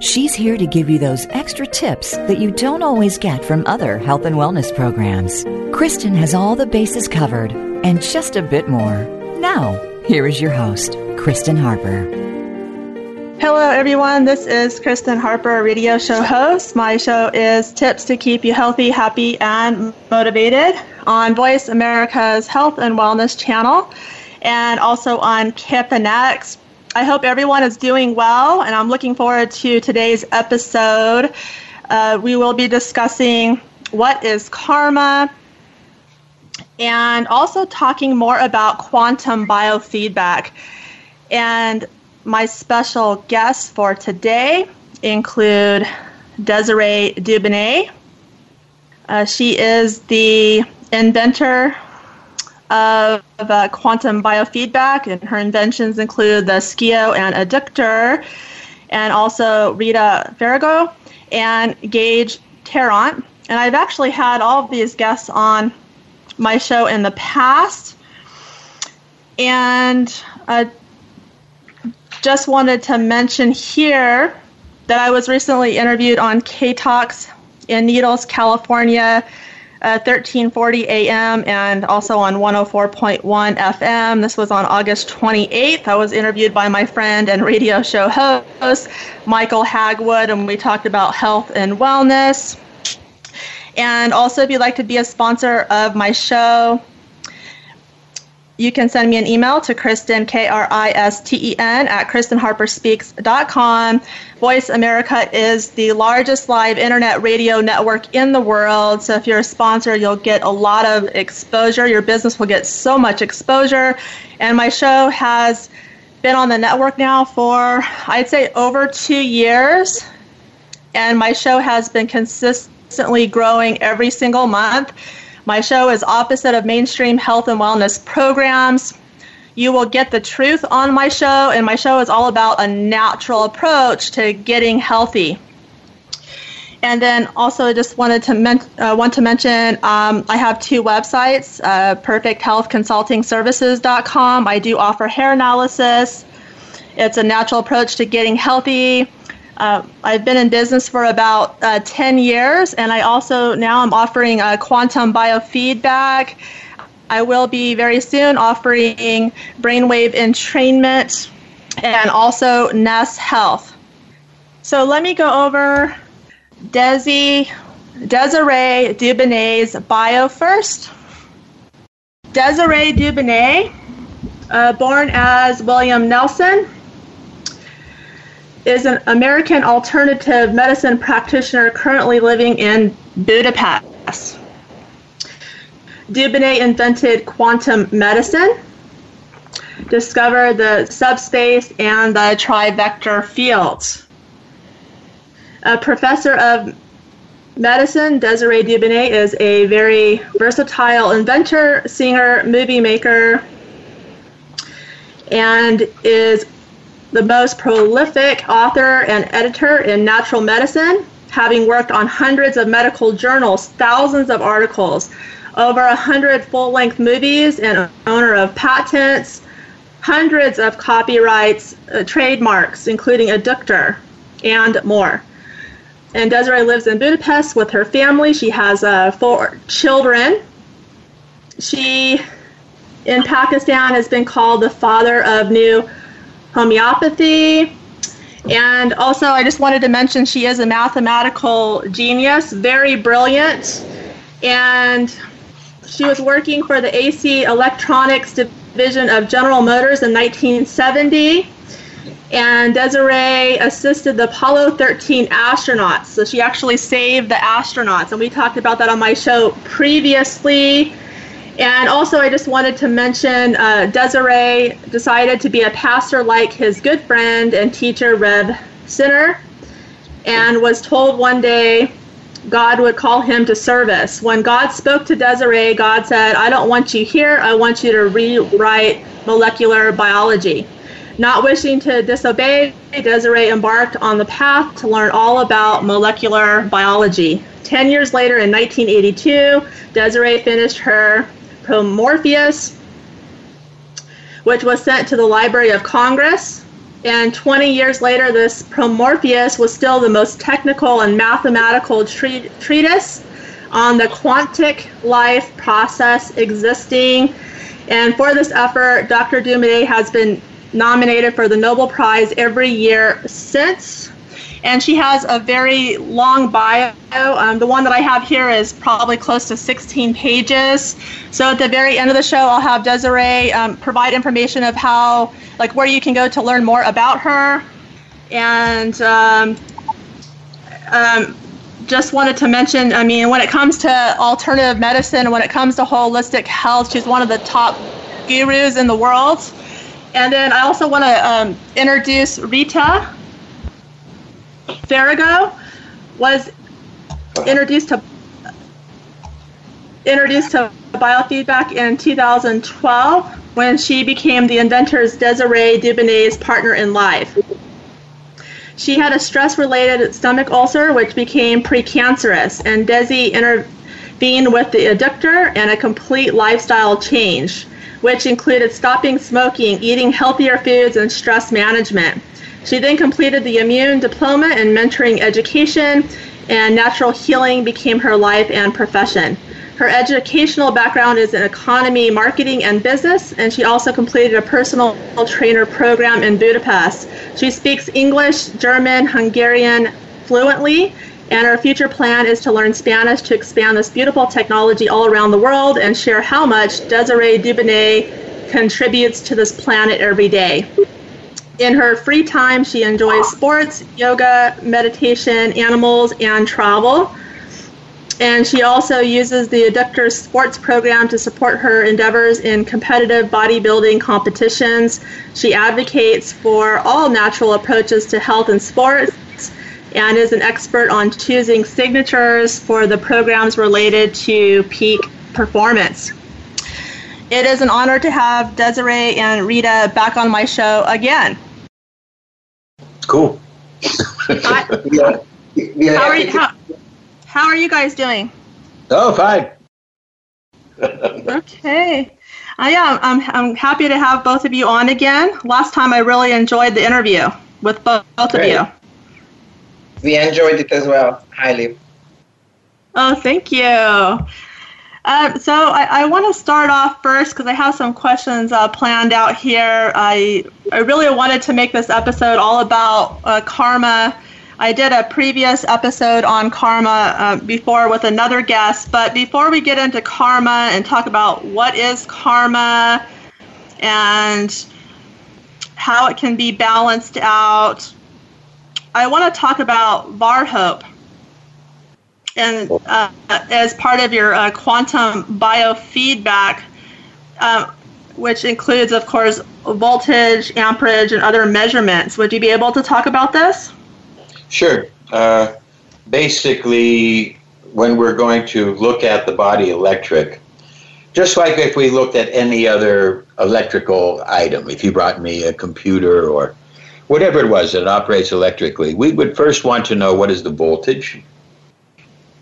She's here to give you those extra tips that you don't always get from other health and wellness programs. Kristen has all the bases covered and just a bit more. Now, here is your host, Kristen Harper. Hello, everyone. This is Kristen Harper, radio show host. My show is Tips to Keep You Healthy, Happy, and Motivated on Voice America's Health and Wellness channel and also on KFNX I hope everyone is doing well, and I'm looking forward to today's episode. Uh, we will be discussing what is karma and also talking more about quantum biofeedback. And my special guests for today include Desiree Dubounet. Uh, she is the inventor of uh, quantum biofeedback, and her inventions include the SCIO and Eductor, and also Rita Farrago and Gage Tarrant. And I've actually had all of these guests on my show in the past. And I just wanted to mention here that I was recently interviewed on KTOX in Needles, California Uh, 1340 AM and also on 104.1 FM. This was on August 28th. I was interviewed by my friend and radio show host, Michael Hagwood, and we talked about health and wellness. And also, if you'd like to be a sponsor of my show, you can send me an email to Kristen, K R I S T E N, at KristenHarperSpeaks.com. Voice America is the largest live internet radio network in the world. So if you're a sponsor, you'll get a lot of exposure. Your business will get so much exposure. And my show has been on the network now for, I'd say, over two years. And my show has been consistently growing every single month. My show is opposite of mainstream health and wellness programs. You will get the truth on my show, and my show is all about a natural approach to getting healthy. And then also, just wanted to men- uh, want to mention um, I have two websites: uh, PerfectHealthConsultingServices.com. I do offer hair analysis. It's a natural approach to getting healthy. Uh, I've been in business for about uh, 10 years, and I also now I'm offering a quantum biofeedback. I will be very soon offering brainwave entrainment and also Nest Health. So let me go over Desi, Desiree Dubounet's bio first. Desiree Dubounet, uh, born as William Nelson, is an American alternative medicine practitioner currently living in Budapest. Dubounet invented quantum medicine, discovered the subspace and the trivector fields. A professor of medicine, Desiree Dubounet is a very versatile inventor, singer, movie maker, and is the most prolific author and editor in natural medicine, having worked on hundreds of medical journals, thousands of articles, over a hundred full-length movies, and owner of patents, hundreds of copyrights, uh, trademarks, including Eductor, and more. And Desiree lives in Budapest with her family. She has uh, four children. She, in Pakistan, has been called the father of new homeopathy. And also, I just wanted to mention she is a mathematical genius, very brilliant. And she was working for the AC Electronics Division of General Motors in 1970. And Desiree assisted the Apollo 13 astronauts. So she actually saved the astronauts. And we talked about that on my show previously. And also, I just wanted to mention uh, Desiree decided to be a pastor like his good friend and teacher, Rev Sinner. and was told one day God would call him to service. When God spoke to Desiree, God said, I don't want you here, I want you to rewrite molecular biology. Not wishing to disobey, Desiree embarked on the path to learn all about molecular biology. Ten years later, in 1982, Desiree finished her Promorpheus, which was sent to the Library of Congress. And 20 years later, this Promorpheus was still the most technical and mathematical treatise on the quantic life process existing. And for this effort, Dr. Dubounet has been nominated for the Nobel Prize every year since. And she has a very long bio. Um, the one that I have here is probably close to 16 pages. So at the very end of the show, I'll have Desiree um, provide information of how, like, where you can go to learn more about her. And um, um just wanted to mention, I mean, when it comes to alternative medicine, when it comes to holistic health, she's one of the top gurus in the world. And then I also want to um, introduce Rita Farrago. Was uh-huh. introduced to introduced to biofeedback in 2012 when she became the inventor's Desiree Dubounet's partner in life. She had a stress-related stomach ulcer which became precancerous, and Desi intervened with the Eductor and a complete lifestyle change which included stopping smoking, eating healthier foods, and stress management. She then completed the immune diploma in mentoring education, and natural healing became her life and profession. Her educational background is in economy, marketing, and business, and she also completed a personal trainer program in Budapest. She speaks English, German, Hungarian fluently, and her future plan is to learn Spanish to expand this beautiful technology all around the world and share how much Desiree Dubounet contributes to this planet every day. In her free time, she enjoys sports, yoga, meditation, animals, and travel. And she also uses the Eductor Sports Program to support her endeavors in competitive bodybuilding competitions. She advocates for all natural approaches to health and sports and is an expert on choosing signatures for the programs related to peak performance. It is an honor to have Desiree and Rita back on my show again. Cool. Hi. how, are you, how, how are you guys doing? Oh, fine. okay. Uh, yeah, I'm, I'm happy to have both of you on again. Last time I really enjoyed the interview with both, both of you we enjoyed it as well highly. Oh, thank you. Uh, so I, I want to start off first because I have some questions uh, planned out here. I, I really wanted to make this episode all about uh, karma. I did a previous episode on karma uh, before with another guest, but before we get into karma and talk about what is karma and how it can be balanced out, I want to talk about VARHOPE. And uh, as part of your uh, quantum biofeedback, uh, which includes, of course, voltage, amperage, and other measurements. Would you be able to talk about this? Sure. Uh, basically, when we're going to look at the body electric, just like if we looked at any other electrical item, if you brought me a computer or whatever it was that operates electrically, we would first want to know what is the voltage.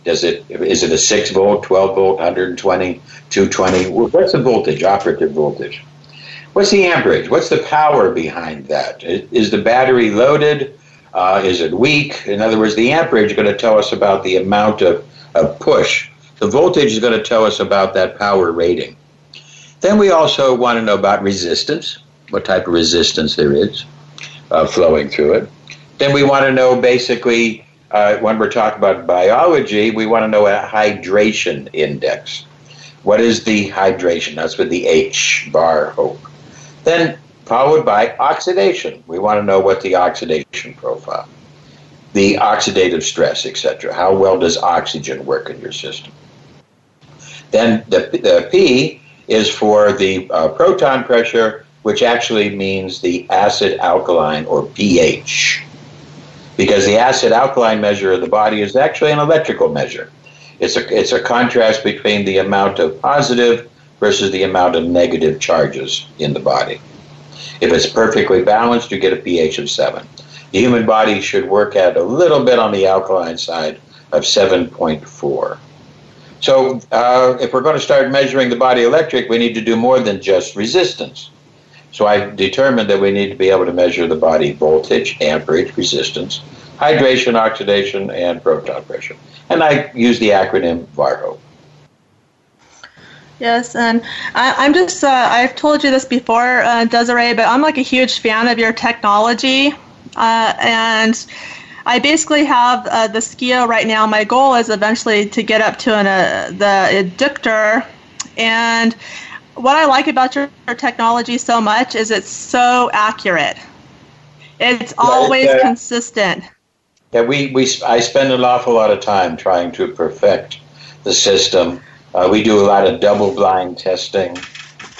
Does it is it a six volt, twelve volt, 120, 220? What's the voltage, operative voltage? What's the amperage? What's the power behind that? Is the battery loaded? Uh, is it weak? In other words, the amperage is going to tell us about the amount of, of push. The voltage is going to tell us about that power rating. Then we also want to know about resistance, what type of resistance there is uh, flowing through it. Then we want to know basically, uh, when we're talking about biology, we want to know a hydration index. What is the hydration? That's with the H bar hope. Then followed by oxidation. We want to know what the oxidation profile, the oxidative stress, etc. How well does oxygen work in your system? Then the, the P is for the uh, proton pressure which actually means the acid alkaline or pH. Because the acid alkaline measure of the body is actually an electrical measure. It's a, it's a contrast between the amount of positive versus the amount of negative charges in the body. If it's perfectly balanced, you get a pH of 7. The human body should work at a little bit on the alkaline side of 7.4. So, uh, if we're going to start measuring the body electric, we need to do more than just resistance. So, I determined that we need to be able to measure the body voltage, amperage, resistance, hydration, oxidation, and proton pressure. And I use the acronym VARHO. Yes, and I, am just, uh, I've told you this before, uh, Desiree, but I'm like a huge fan of your technology. Uh, and I basically have uh, the SCIO right now. My goal is eventually to get up to an, uh, the Eductor. And what I like about your, your, technology so much is it's so accurate. It's always uh, consistent. Yeah, we, we I spend an awful lot of time trying to perfect the system. Uh, we do a lot of double blind testing.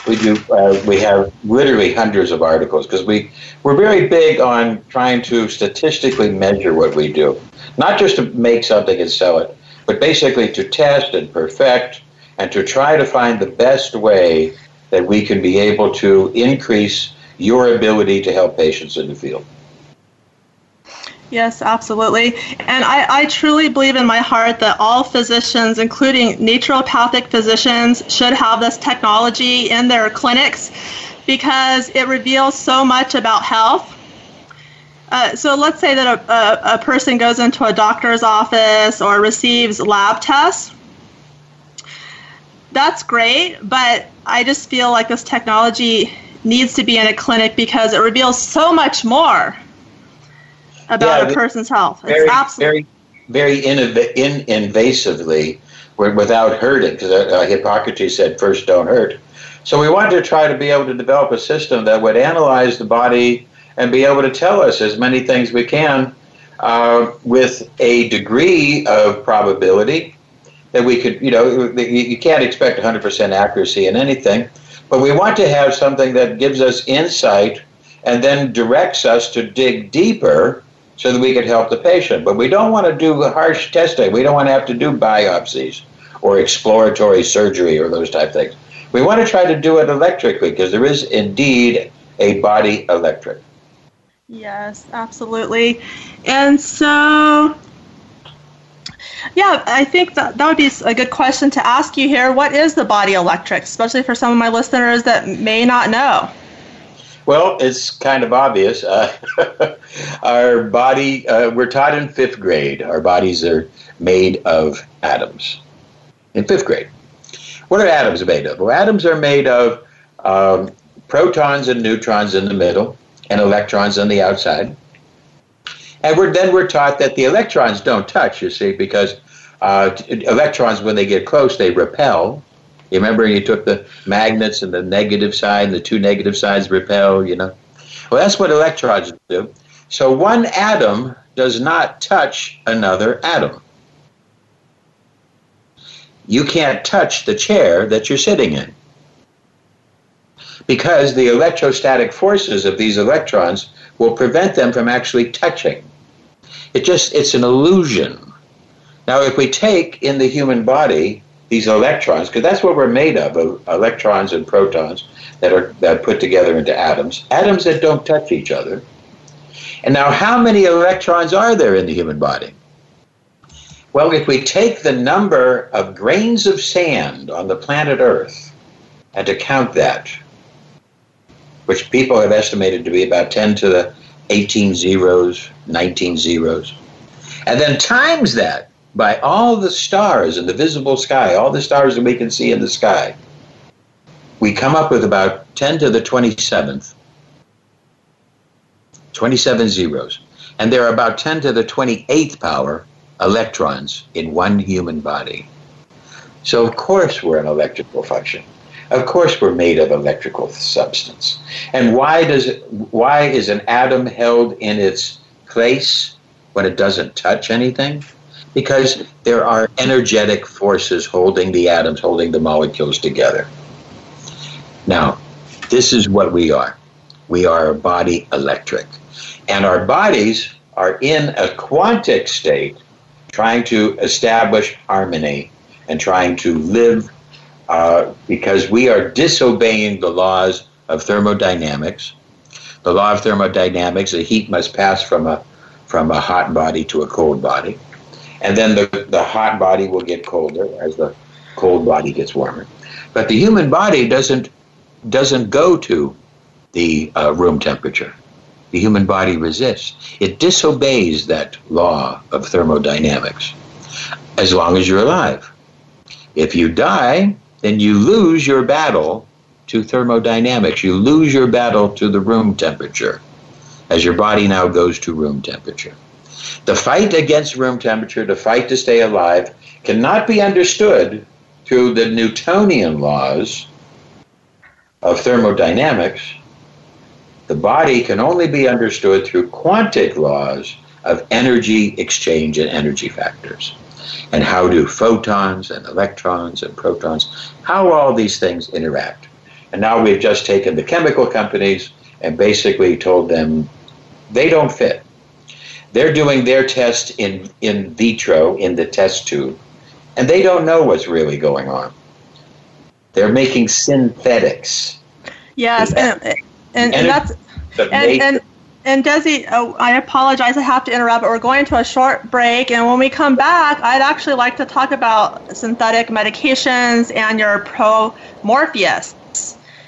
We do. Uh, we have literally hundreds of articles because we we're very big on trying to statistically measure what we do, not just to make something and sell it, but basically to test and perfect and to try to find the best way that we can be able to increase your ability to help patients in the field. Yes, absolutely. And I, I, truly believe in my heart that all physicians, including naturopathic physicians, should have this technology in their clinics because it reveals so much about health. Uh, so let's say that a, a, a person goes into a doctor's office or receives lab tests. That's great, but I just feel like this technology needs to be in a clinic because it reveals so much more about yeah, a person's health. Very, it's absolutely very, very inv- in, invasively without hurting, because uh, uh, Hippocrates said, first don't hurt. So we wanted to try to be able to develop a system that would analyze the body and be able to tell us as many things we can uh, with a degree of probability that we could, you know, you can't expect 100% accuracy in anything, but we want to have something that gives us insight and then directs us to dig deeper so that we can help the patient. But we don't want to do harsh testing. We don't want to have to do biopsies or exploratory surgery or those type things. We want to try to do it electrically because there is indeed a body electric. Yes, absolutely. And so, yeah, I think that, that would be a good question to ask you here. What is the body electric, especially for some of my listeners that may not know? Well, it's kind of obvious. Uh, our body, uh, we're taught in fifth grade, our bodies are made of atoms. In fifth grade. What are atoms made of? Well, atoms are made of um, protons and neutrons in the middle and electrons on the outside. And we're, then we're taught that the electrons don't touch, you see, because uh, electrons, when they get close, they repel. You remember you took the magnets and the negative side, and the two negative sides repel, you know? Well, that's what electrons do. So one atom does not touch another atom you can't touch the chair that you're sitting in. Because the electrostatic forces of these electrons will prevent them from actually touching. It just it's an illusion. Now if we take in the human body these electrons, because that's what we're made of, of electrons and protons that are that are put together into atoms, atoms that don't touch each other. And now how many electrons are there in the human body? Well, if we take the number of grains of sand on the planet Earth and to count that, which people have estimated to be about 10 to the 18 zeros, 19 zeros, and then times that by all the stars in the visible sky, all the stars that we can see in the sky, we come up with about 10 to the 27th, 27 zeros. And there are about 10 to the 28th power electrons in one human body. So, of course, we're an electrical function. Of course, we're made of electrical substance. And why does it, why is an atom held in its place when it doesn't touch anything? Because there are energetic forces holding the atoms, holding the molecules together. Now, this is what we are. We are a body electric. And our bodies are in a quantic state, trying to establish harmony and trying to live uh, because we are disobeying the laws of thermodynamics. The law of thermodynamics, the heat must pass from a from a hot body to a cold body, and then the, the hot body will get colder as the cold body gets warmer. But the human body doesn't doesn't go to the uh, room temperature. The human body resists. It disobeys that law of thermodynamics as long as you're alive. If you die, then you lose your battle to thermodynamics. You lose your battle to the room temperature as your body now goes to room temperature. The fight against room temperature, the fight to stay alive, cannot be understood through the Newtonian laws of thermodynamics. The body can only be understood through quantic laws of energy exchange and energy factors. And how do photons and electrons and protons, how all these things interact. And now we've just taken the chemical companies and basically told them they don't fit. They're doing their test in, in vitro in the test tube, and they don't know what's really going on. They're making synthetics. Yes, and, and, and, and that's and, and, and Desi, oh, I apologize. I have to interrupt, but we're going to a short break. And when we come back, I'd actually like to talk about synthetic medications and your pro Morpheus.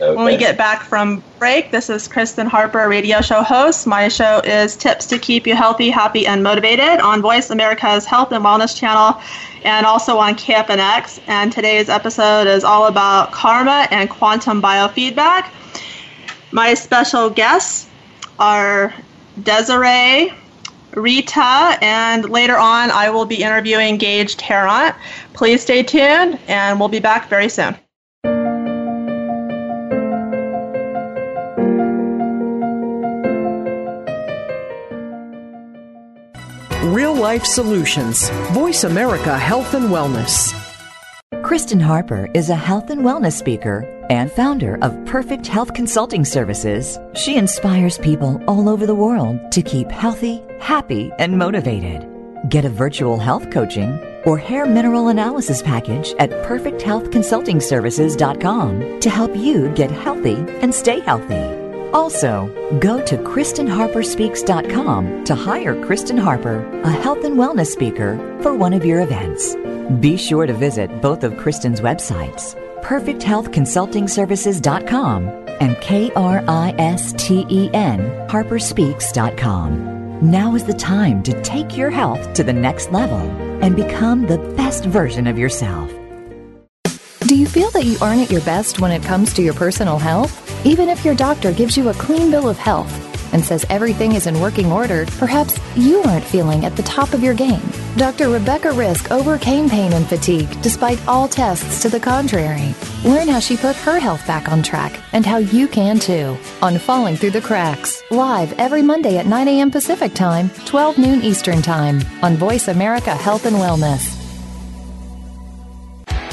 Okay. When we get back from break, this is Kristen Harper, radio show host. My show is Tips to Keep You Healthy, Happy, and Motivated on Voice America's Health and Wellness channel and also on KFNX. And today's episode is all about karma and quantum biofeedback. My special guests are Desiree, Rita, and later on I will be interviewing Gage Tarrant. Please stay tuned, and we'll be back very soon. Real Life Solutions. Voice America Health and Wellness. Kristen Harper is a health and wellness speaker and founder of Perfect Health Consulting Services. She inspires people all over the world to keep healthy, happy, and motivated. Get a virtual health coaching or hair mineral analysis package at perfecthealthconsultingservices.com to help you get healthy and stay healthy. Also, go to KristenHarperSpeaks.com to hire Kristen Harper, a health and wellness speaker, for one of your events. Be sure to visit both of Kristen's websites, PerfectHealthConsultingServices.com and K-R-I-S-T-E-N HarperSpeaks.com. Now is the time to take your health to the next level and become the best version of yourself. Do you feel that you aren't at your best when it comes to your personal health? Even if your doctor gives you a clean bill of health and says everything is in working order, perhaps you aren't feeling at the top of your game. Dr. Rebecca Risk overcame pain and fatigue despite all tests to the contrary. Learn how she put her health back on track and how you can too on Falling Through the Cracks, live every Monday at 9 a.m. Pacific Time, 12 noon Eastern Time on Voice America Health and Wellness.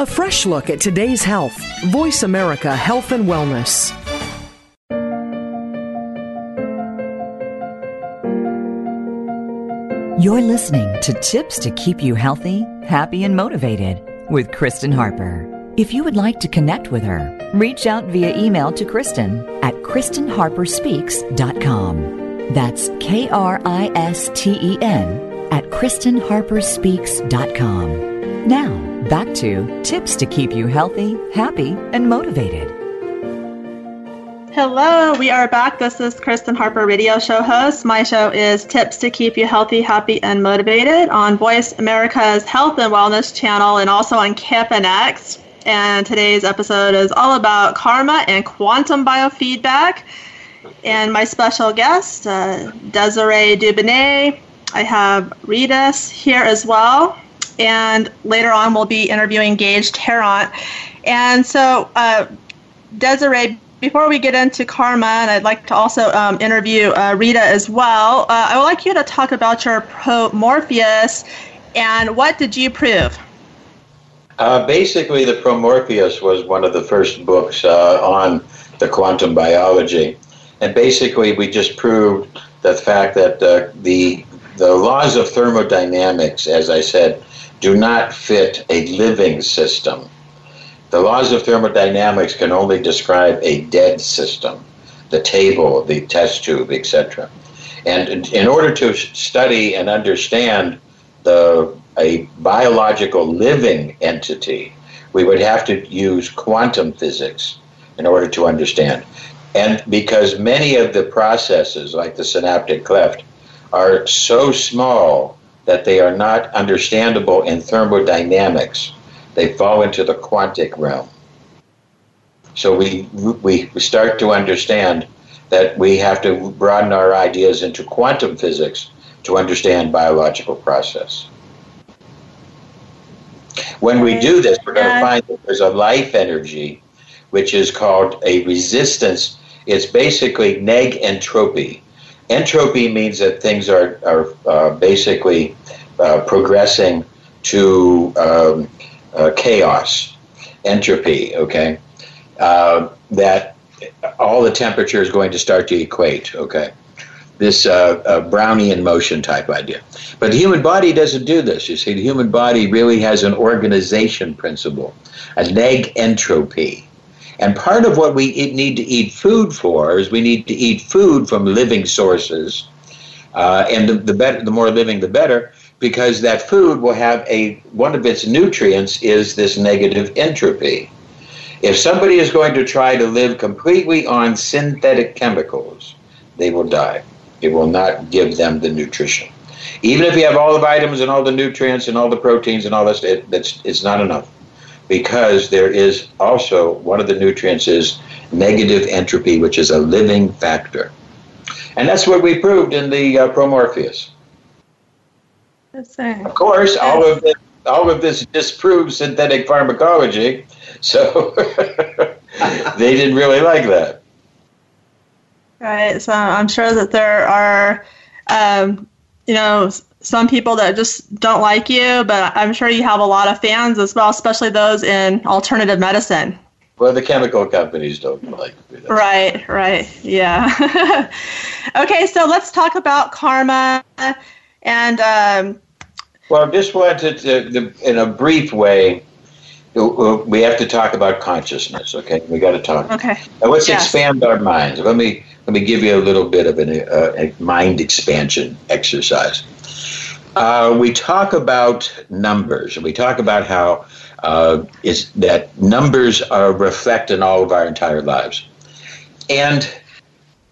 A fresh look at today's health. Voice America Health and Wellness. You're listening to Tips to Keep You Healthy, Happy, and Motivated with Kristen Harper. If you would like to connect with her, reach out via email to Kristen at KristenHarperSpeaks.com. That's K R I S T E N at KristenHarperSpeaks.com. Now, Back to tips to keep you healthy, happy, and motivated. Hello, we are back. This is Kristen Harper, radio show host. My show is Tips to Keep You Healthy, Happy, and Motivated on Voice America's Health and Wellness channel and also on KFNX. And today's episode is all about karma and quantum biofeedback. and my special guest, uh, Desiree Dubounet. I have Ritas here as well. And later on, we'll be interviewing Gage Tarrant. And so, uh, Desiree, before we get into karma, and I'd like to also um, interview uh, Rita as well, uh, I would like you to talk about your Promorpheus and what did you prove? Uh, basically, the Promorpheus was one of the first books uh, on the quantum biology. And basically, we just proved the fact that uh, the, the laws of thermodynamics, as I said, do not fit a living system. The laws of thermodynamics can only describe a dead system, the table, the test tube, etc. And in order to study and understand the, a biological living entity, we would have to use quantum physics in order to understand. And because many of the processes, like the synaptic cleft, are so small that they are not understandable in thermodynamics, they fall into the quantic realm. So we, we start to understand that we have to broaden our ideas into quantum physics to understand biological process. When we do this, we're going to uh, find that there's a life energy which is called a resistance. It's basically neg entropy. Entropy means that things are, are uh, basically uh, progressing to um, uh, chaos, entropy, okay? Uh, that all the temperature is going to start to equate, okay? This uh, uh, Brownian motion type idea. But the human body doesn't do this. You see, the human body really has an organization principle, a neg entropy. And part of what we need to eat food for is we need to eat food from living sources. Uh, and the, the better, the more living, the better, because that food will have a one of its nutrients is this negative entropy. If somebody is going to try to live completely on synthetic chemicals, they will die. It will not give them the nutrition. Even if you have all the vitamins and all the nutrients and all the proteins and all this, it, that's, it's not enough because there is also one of the nutrients is negative entropy, which is a living factor. And that's what we proved in the uh, Promorpheus. Of course, all of this, all of this disproves synthetic pharmacology, so they didn't really like that. Right. So I'm sure that there are, um, you know, some people that just don't like you, but I'm sure you have a lot of fans as well, especially those in alternative medicine. Well, the chemical companies don't like me. Right, right, yeah. okay, so let's talk about karma and. Um, well, I just wanted to, in a brief way, we have to talk about consciousness. Okay, we got to talk. Okay. Now let's expand our minds. Let me let me give you a little bit of an, uh, a mind expansion exercise. Uh, we talk about numbers, we talk about how uh, is that numbers are reflect in all of our entire lives, and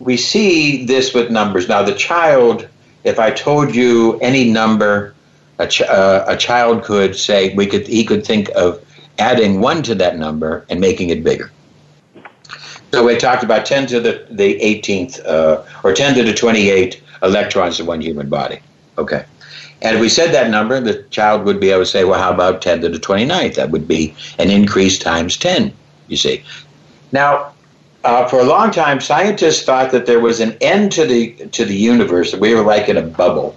we see this with numbers. Now, the child, if I told you any number, a, ch- uh, a child could say we could he could think of adding one to that number and making it bigger. So we talked about 10 to the, the 18th, uh, or 10 to the 28 electrons in one human body. Okay. And if we said that number, the child would be able to say, well, how about 10 to the 29th? That would be an increase times 10, you see. Now, uh, for a long time, scientists thought that there was an end to the, to the universe, that we were like in a bubble.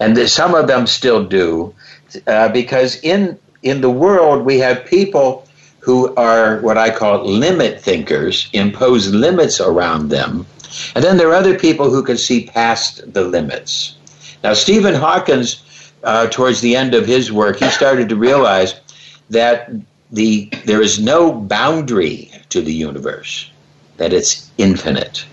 And that some of them still do, uh, because in, in the world, we have people who are what I call limit thinkers, impose limits around them. And then there are other people who can see past the limits. Now, Stephen Hawkins, uh, towards the end of his work, he started to realize that the there is no boundary to the universe, that it's infinite.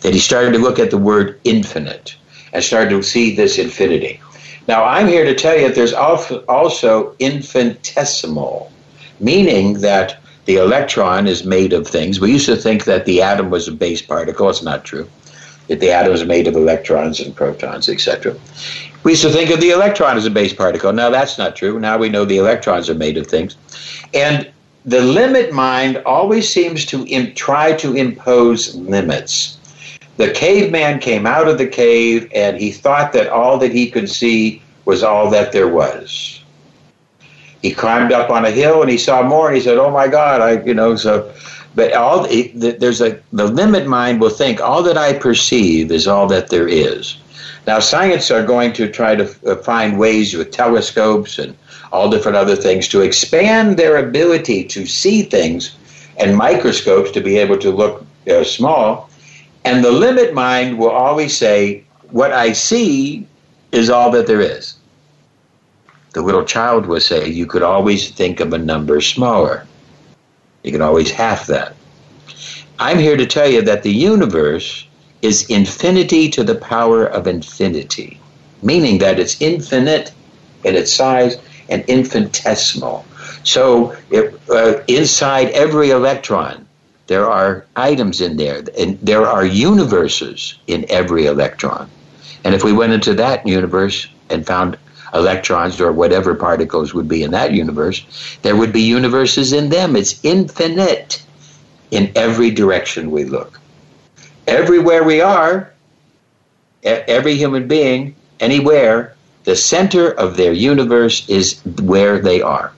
That he started to look at the word infinite and started to see this infinity. Now, I'm here to tell you that there's also infinitesimal, meaning that the electron is made of things. We used to think that the atom was a base particle. It's not true that the atom is made of electrons and protons, etc. We used to think of the electron as a base particle. Now that's not true. Now we know the electrons are made of things. And the limit mind always seems to try to impose limits. The caveman came out of the cave and he thought that all that he could see was all that there was. He climbed up on a hill and he saw more and he said, "Oh my God!" I, you know, so. But all there's a the limit mind will think all that I perceive is all that there is. Now, science are going to try to uh, find ways with telescopes and all different other things to expand their ability to see things and microscopes to be able to look uh, small. And the limit mind will always say, What I see is all that there is. The little child will say, You could always think of a number smaller. You can always half that. I'm here to tell you that the universe is infinity to the power of infinity, meaning that it's infinite in its size and infinitesimal. So it, uh, inside every electron, there are items in there, and there are universes in every electron. And if we went into that universe and found electrons or whatever particles would be in that universe, there would be universes in them. It's infinite in every direction we look. Everywhere we are, every human being, anywhere, the center of their universe is where they are.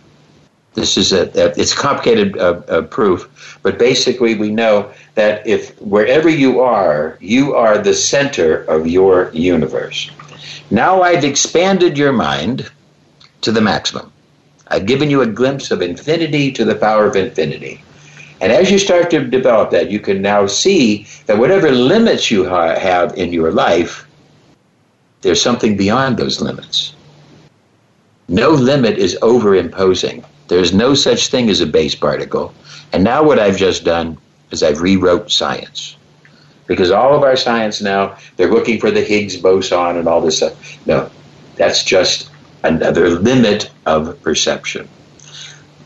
This is a, a it's complicated uh, uh, proof, but basically we know that if wherever you are, you are the center of your universe. Now I've expanded your mind to the maximum. I've given you a glimpse of infinity to the power of infinity. And as you start to develop that, you can now see that whatever limits you ha- have in your life, there's something beyond those limits. No limit is overimposing. There's no such thing as a base particle. And now what I've just done is I've rewrote science. Because all of our science now, they're looking for the Higgs boson and all this stuff. No, that's just another limit of perception.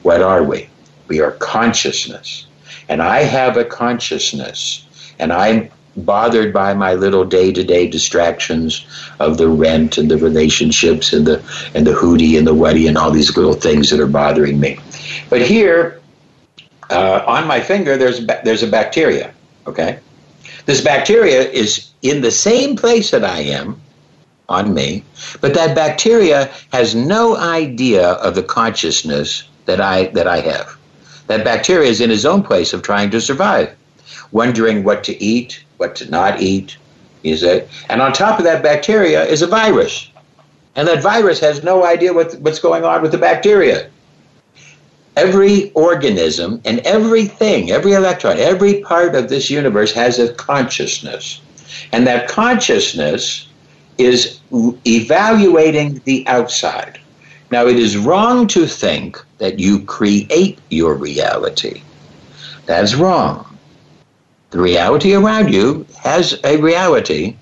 What are we? We are consciousness. And I have a consciousness. And I'm bothered by my little day-to-day distractions of the rent and the relationships and the and the hootie and the wetty and all these little things that are bothering me. But here, uh, on my finger, there's there's a bacteria. Okay, this bacteria is in the same place that I am on me, but that bacteria has no idea of the consciousness that I that I have. That bacteria is in his own place of trying to survive, wondering what to eat, what to not eat. Is it? And on top of that bacteria is a virus. And that virus has no idea what, what's going on with the bacteria. Every organism and everything, every electron, every part of this universe has a consciousness. And that consciousness is evaluating the outside. Now, it is wrong to think that you create your reality. That's wrong. The reality around you has a reality.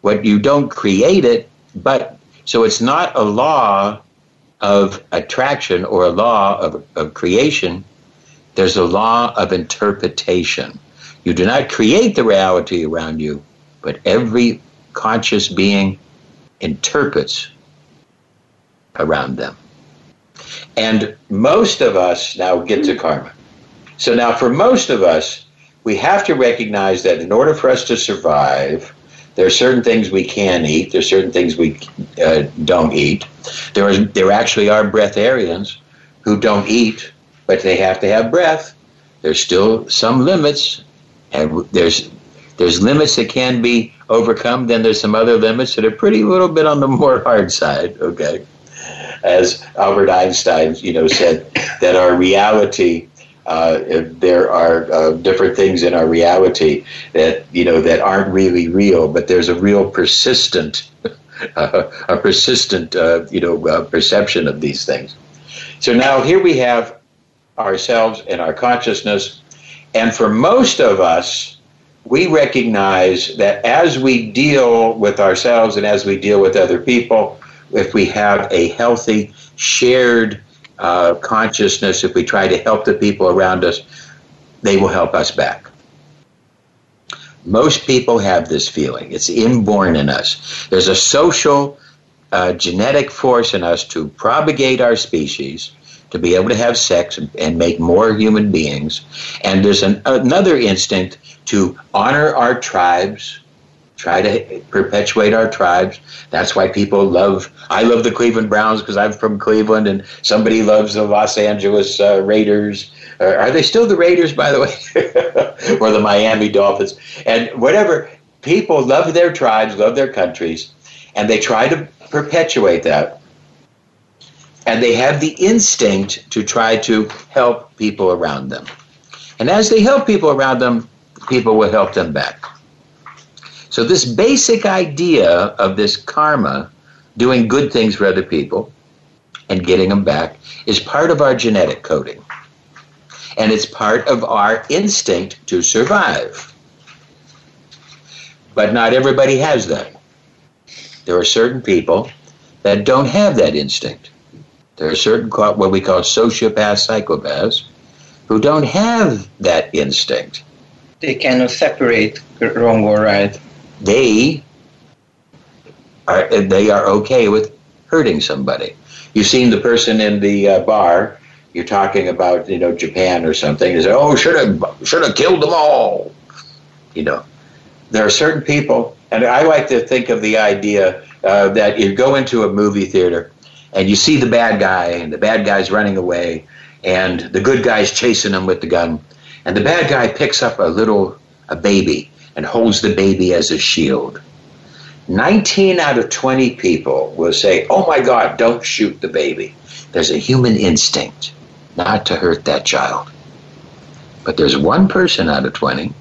What you don't create it, but so it's not a law of attraction or a law of, of creation. There's a law of interpretation. You do not create the reality around you, but every conscious being interprets around them. And most of us now get to karma. So now, for most of us, we have to recognize that in order for us to survive, there are certain things we can eat. There are certain things we uh, don't eat. There, is, there actually are breatharians who don't eat, but they have to have breath. There's still some limits, and there's there's limits that can be overcome. Then there's some other limits that are pretty little bit on the more hard side. Okay, as Albert Einstein, you know, said that our reality uh, there are uh, different things in our reality that you know that aren't really real, but there's a real persistent, uh, a persistent uh, you know uh, perception of these things. So now here we have ourselves and our consciousness, and for most of us, we recognize that as we deal with ourselves and as we deal with other people, if we have a healthy shared uh, consciousness, if we try to help the people around us, they will help us back. Most people have this feeling. It's inborn in us. There's a social, uh, genetic force in us to propagate our species, to be able to have sex and make more human beings. And there's an, another instinct to honor our tribes, try to perpetuate our tribes. That's why people love. I love the Cleveland Browns because I'm from Cleveland, and somebody loves the Los Angeles uh, Raiders. Uh, are they still the Raiders, by the way, or the Miami Dolphins? And whatever. People love their tribes, love their countries, and they try to perpetuate that. And they have the instinct to try to help people around them. And as they help people around them, people will help them back. So, this basic idea of this karma, doing good things for other people and getting them back, is part of our genetic coding. And it's part of our instinct to survive. But not everybody has that. There are certain people that don't have that instinct. There are certain what we call sociopaths, psychopaths, who don't have that instinct. They cannot separate wrong or right they are they are okay with hurting somebody. You've seen the person in the uh, bar. You're talking about you know Japan or something. You say, "Oh, should have should have killed them all." You know, there are certain people, and I like to think of the idea uh, that you go into a movie theater and you see the bad guy, and the bad guy's running away, and the good guy's chasing him with the gun, and the bad guy picks up a little a baby and holds the baby as a shield. 19 out of 20 people will say, Oh my God, don't shoot the baby. There's a human instinct not to hurt that child. But there's one person out of 20,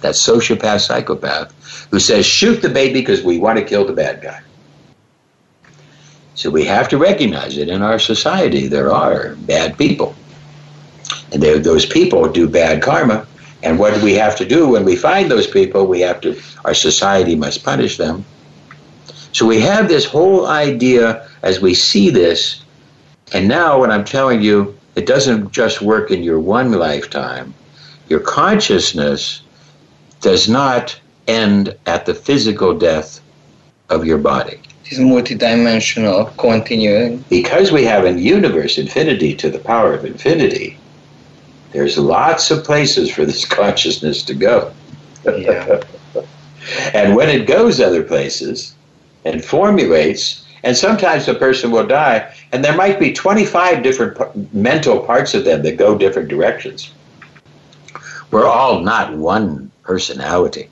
that sociopath psychopath, who says, Shoot the baby because we want to kill the bad guy. So we have to recognize that in our society there are bad people. And those people do bad karma and what do we have to do when we find those people? We have to, our society must punish them. So we have this whole idea as we see this. And now, what I'm telling you, it doesn't just work in your one lifetime. Your consciousness does not end at the physical death of your body. It is multidimensional, continuing. Because we have a universe, infinity to the power of infinity, there's lots of places for this consciousness to go. Yeah. and when it goes other places and formulates, and sometimes the person will die, and there might be 25 different mental parts of them that go different directions. We're all not one personality.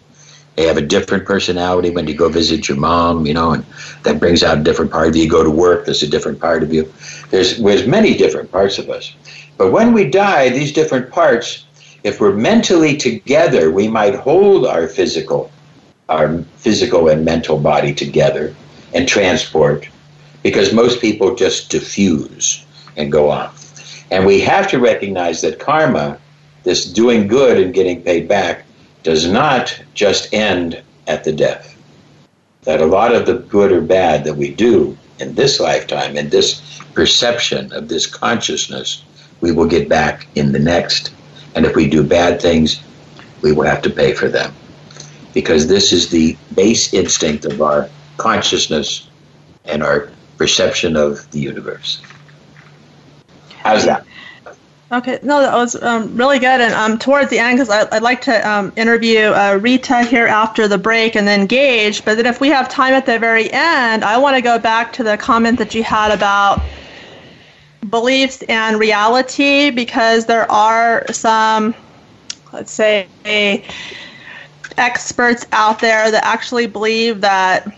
They have a different personality when you go visit your mom, you know, and that brings out a different part of you. You go to work, there's a different part of you. There's, there's many different parts of us. But when we die, these different parts, if we're mentally together, we might hold our physical, our physical and mental body together and transport, because most people just diffuse and go on. And we have to recognize that karma, this doing good and getting paid back, does not just end at the death. That a lot of the good or bad that we do in this lifetime, in this perception of this consciousness, we will get back in the next. And if we do bad things, we will have to pay for them. Because this is the base instinct of our consciousness and our perception of the universe. How's that? Okay, no, that was um, really good. And um, towards the end, because I'd like to um, interview uh, Rita here after the break and then Gage. But then if we have time at the very end, I want to go back to the comment that you had about beliefs and reality because there are some, let's say, experts out there that actually believe that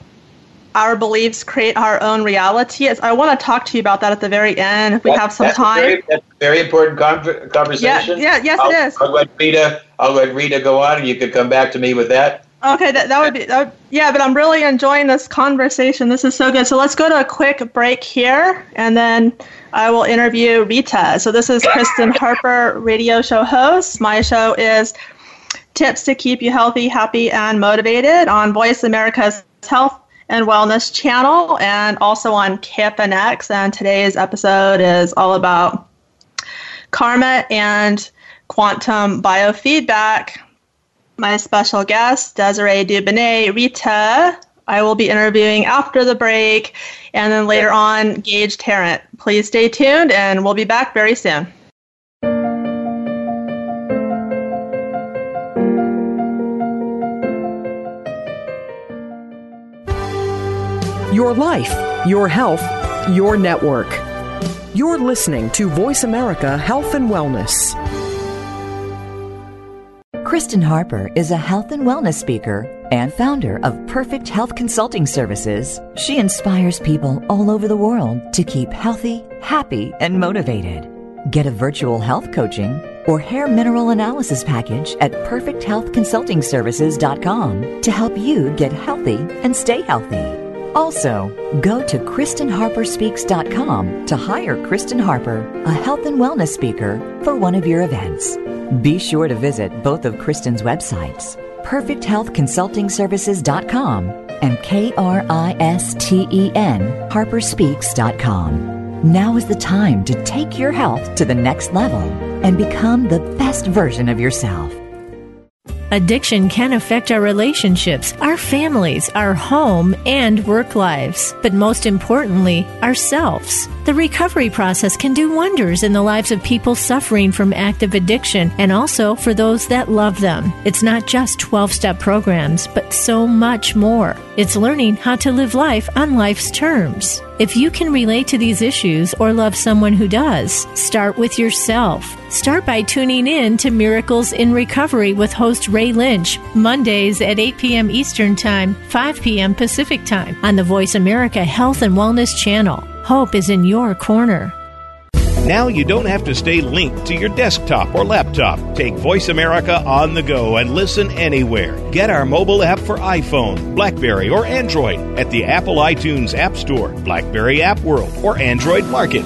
our beliefs create our own reality. I want to talk to you about that at the very end if we that, have some time. Very, that's a very important conversation. Yeah, yeah yes, I'll, it is. I'll let Rita. I'll let Rita go on, and you could come back to me with that. Okay, that, that would be that would, yeah, but I'm really enjoying this conversation. This is so good. So let's go to a quick break here, and then I will interview Rita. So this is Kristen Harper, radio show host. My show is Tips to Keep You Healthy, Happy, and Motivated on Voice America's Health and Wellness channel, and also on KFNX. And today's episode is all about karma and quantum biofeedback my special guest, Desiree Dubounet. Rita, I will be interviewing after the break, and then later on, Gage Tarrant. Please stay tuned, and we'll be back very soon. Your life, your health, your network. You're listening to Voice America Health and Wellness. Kristen Harper is a health and wellness speaker and founder of Perfect Health Consulting Services. She inspires people all over the world to keep healthy, happy, and motivated. Get a virtual health coaching or hair mineral analysis package at perfecthealthconsultingservices.com to help you get healthy and stay healthy. Also, go to KristenHarperSpeaks.com to hire Kristen Harper, a health and wellness speaker, for one of your events. Be sure to visit both of Kristen's websites, PerfectHealthConsultingServices.com and K-R-I-S-T-E-N HarperSpeaks.com. Now is the time to take your health to the next level and become the best version of yourself. Addiction can affect our relationships, our families, our home, and work lives, but most importantly, ourselves. The recovery process can do wonders in the lives of people suffering from active addiction and also for those that love them. It's not just 12 step programs, but so much more. It's learning how to live life on life's terms. If you can relate to these issues or love someone who does, start with yourself. Start by tuning in to Miracles in Recovery with host Ray Lynch, Mondays at 8 p.m. Eastern Time, 5 p.m. Pacific Time on the Voice America Health and Wellness channel. Hope is in your corner. Now you don't have to stay linked to your desktop or laptop. Take Voice America on the go and listen anywhere. Get our mobile app for iPhone, Blackberry, or Android at the Apple iTunes App Store, Blackberry App World, or Android Market.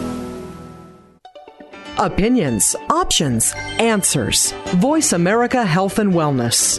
Opinions, options, answers. Voice America Health and Wellness.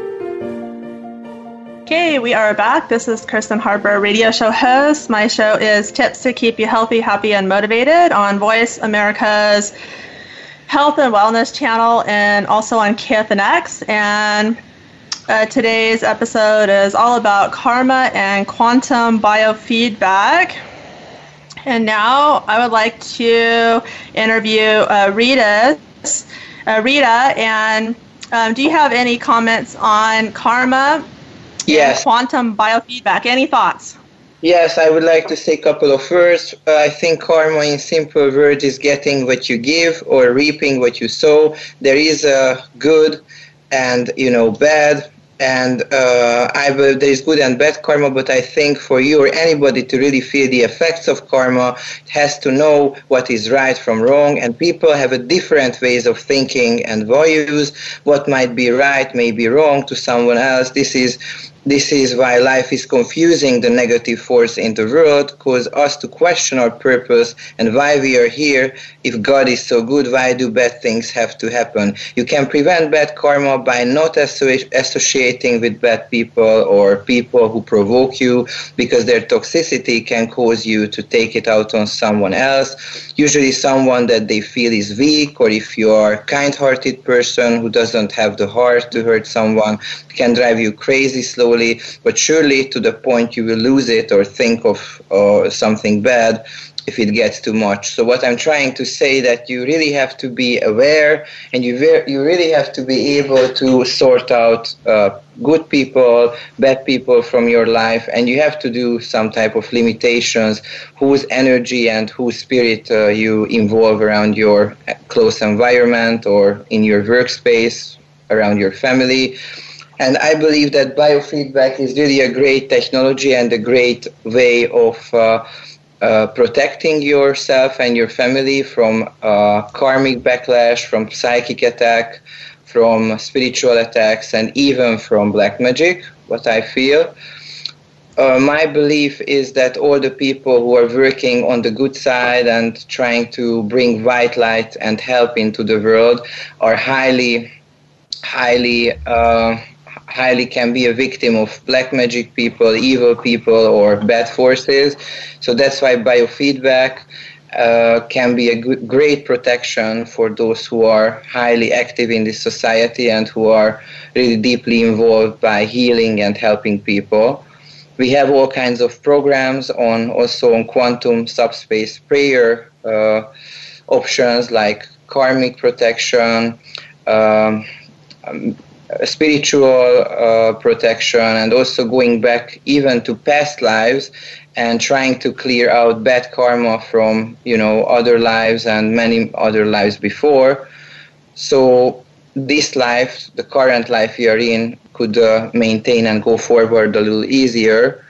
Okay, we are back. This is Kristen Harper, radio show host. My show is Tips to Keep You Healthy, Happy, and Motivated on Voice America's Health and Wellness channel and also on KFNX. And uh, today's episode is all about karma and quantum biofeedback. And now I would like to interview uh, Rita. Uh, Rita, and um, do you have any comments on karma Yes. quantum biofeedback. Any thoughts? Yes, I would like to say a couple of words. Uh, I think karma, in simple words, is getting what you give or reaping what you sow. There is a good and you know bad, and uh, I there is good and bad karma. But I think for you or anybody to really feel the effects of karma, it has to know what is right from wrong. And people have a different ways of thinking and values. What might be right may be wrong to someone else. This is this is why life is confusing the negative force in the world, cause us to question our purpose and why we are here. If God is so good, why do bad things have to happen? You can prevent bad karma by not associating with bad people or people who provoke you, because their toxicity can cause you to take it out on someone else. Usually, someone that they feel is weak, or if you are a kind-hearted person who doesn't have the heart to hurt someone, can drive you crazy slowly, but surely to the point you will lose it or think of uh, something bad if it gets too much. So what I'm trying to say that you really have to be aware and you you really have to be able to sort out uh, good people, bad people from your life and you have to do some type of limitations whose energy and whose spirit uh, you involve around your close environment or in your workspace around your family. And I believe that biofeedback is really a great technology and a great way of uh, uh, protecting yourself and your family from uh, karmic backlash, from psychic attack, from spiritual attacks, and even from black magic, what I feel. uh, my belief is that all the people who are working on the good side and trying to bring white light and help into the world are highly, highly, uh, highly can be a victim of black magic people, evil people, or bad forces. So that's why biofeedback uh, can be a great protection for those who are highly active in this society and who are really deeply involved by healing and helping people. We have all kinds of programs on also on quantum subspace prayer uh, options like karmic protection, um, um, spiritual uh, protection, and also going back even to past lives and trying to clear out bad karma from you know other lives and many other lives before. So this life, the current life we are in, could uh, maintain and go forward a little easier.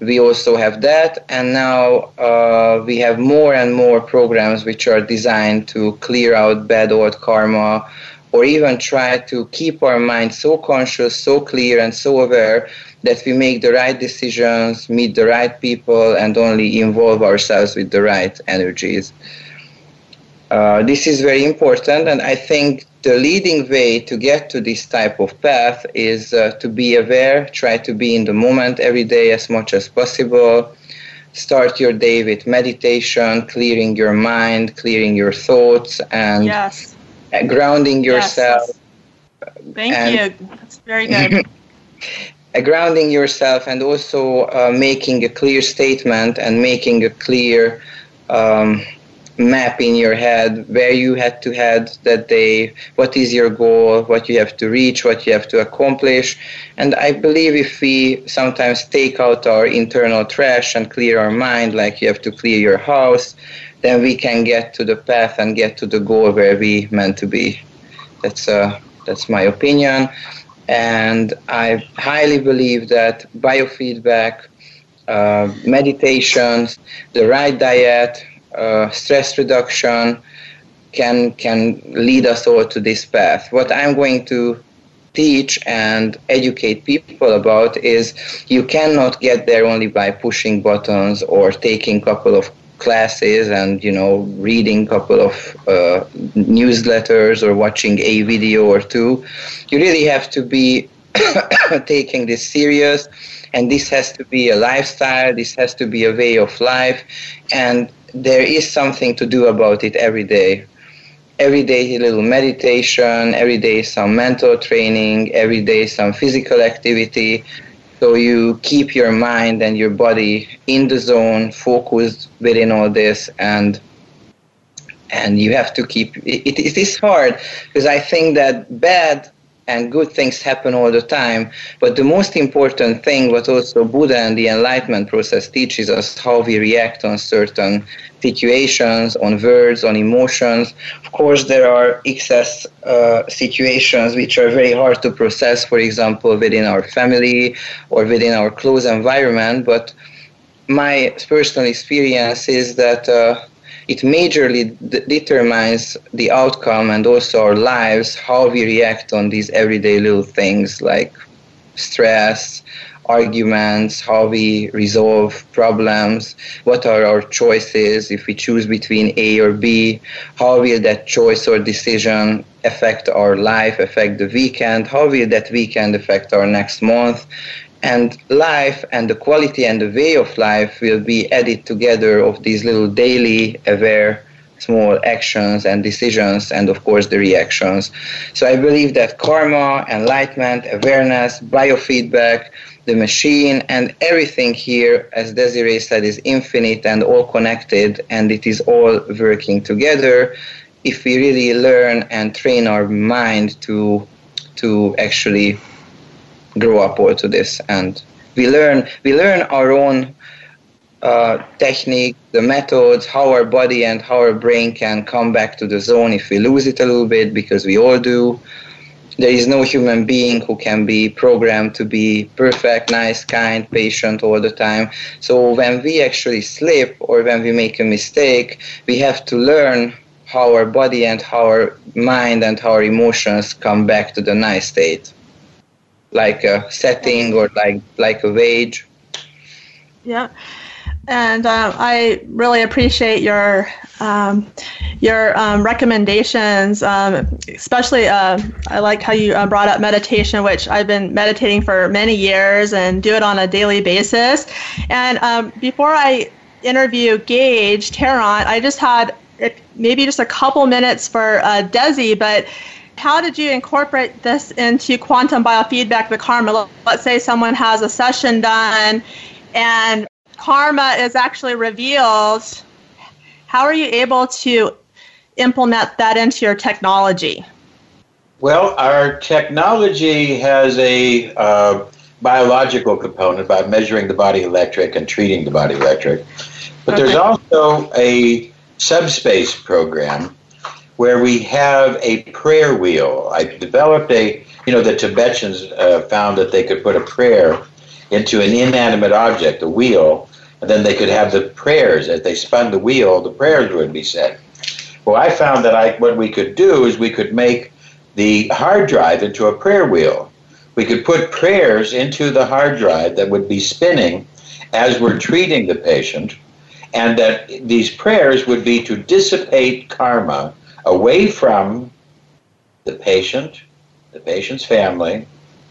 We also have that, and now uh, we have more and more programs which are designed to clear out bad old karma, or even try to keep our mind so conscious, so clear, and so aware that we make the right decisions, meet the right people, and only involve ourselves with the right energies. Uh, this is very important, and I think the leading way to get to this type of path is uh, to be aware, try to be in the moment every day as much as possible. Start your day with meditation, clearing your mind, clearing your thoughts, and yes. Grounding yourself. Yes. Thank and you. That's very good. grounding yourself and also uh, making a clear statement and making a clear um, map in your head where you had to head that day, what is your goal, what you have to reach, what you have to accomplish. And I believe if we sometimes take out our internal trash and clear our mind, like you have to clear your house, then we can get to the path and get to the goal where we meant to be. That's uh, that's my opinion, and I highly believe that biofeedback, uh, meditations, the right diet, uh, stress reduction can can lead us all to this path. What I'm going to teach and educate people about is you cannot get there only by pushing buttons or taking a couple of classes and you know reading a couple of uh, newsletters or watching a video or two you really have to be taking this serious. And this has to be a lifestyle. This has to be a way of life. And there is something to do about it every day. Every day, a little meditation, every day, some mental training, every day, some physical activity. So you keep your mind and your body in the zone, focused within all this, and and you have to keep it, it is hard because I think that bad and good things happen all the time. But the most important thing, what also Buddha and the enlightenment process teaches us, how we react on certain situations, on words, on emotions. Of course, there are excess uh, situations which are very hard to process, for example, within our family or within our close environment. But my personal experience is that uh, it majorly d- determines the outcome and also our lives, how we react on these everyday little things like stress, arguments, how we resolve problems, what are our choices if we choose between A or B, how will that choice or decision affect our life, affect the weekend, how will that weekend affect our next month, and life and the quality and the way of life will be added together of these little daily aware small actions and decisions and of course the reactions. So i believe that karma enlightenment awareness biofeedback the machine and everything here as desiree said is infinite and all connected and it is all working together if we really learn and train our mind to to actually grow up to this. And we learn we learn our own uh, technique the methods how our body and how our brain can come back to the zone if we lose it a little bit because we all do. There is no human being who can be programmed to be perfect nice kind patient all the time. So when we actually slip or when we make a mistake we have to learn how our body and how our mind and how our emotions come back to the nice state like a setting or like like a wage. Yeah. And uh, I really appreciate your um, your um, recommendations, um, especially uh, I like how you uh, brought up meditation, which I've been meditating for many years and do it on a daily basis. And um, before I interview Gage Tarrant, I just had maybe just a couple minutes for uh, Desi, but how did you incorporate this into quantum biofeedback, the karma? Let's say someone has a session done and karma is actually revealed. How are you able to implement that into your technology? Well, our technology has a uh, biological component by measuring the body electric and treating the body electric. But okay. there's also a subspace program where we have a prayer wheel. I developed a, you know, the Tibetans uh, found that they could put a prayer into an inanimate object, a wheel, and then they could have the prayers. As they spun the wheel, the prayers would be said. Well, I found that I, what we could do is we could make the hard drive into a prayer wheel. We could put prayers into the hard drive that would be spinning as we're treating the patient, and that these prayers would be to dissipate karma away from the patient, the patient's family,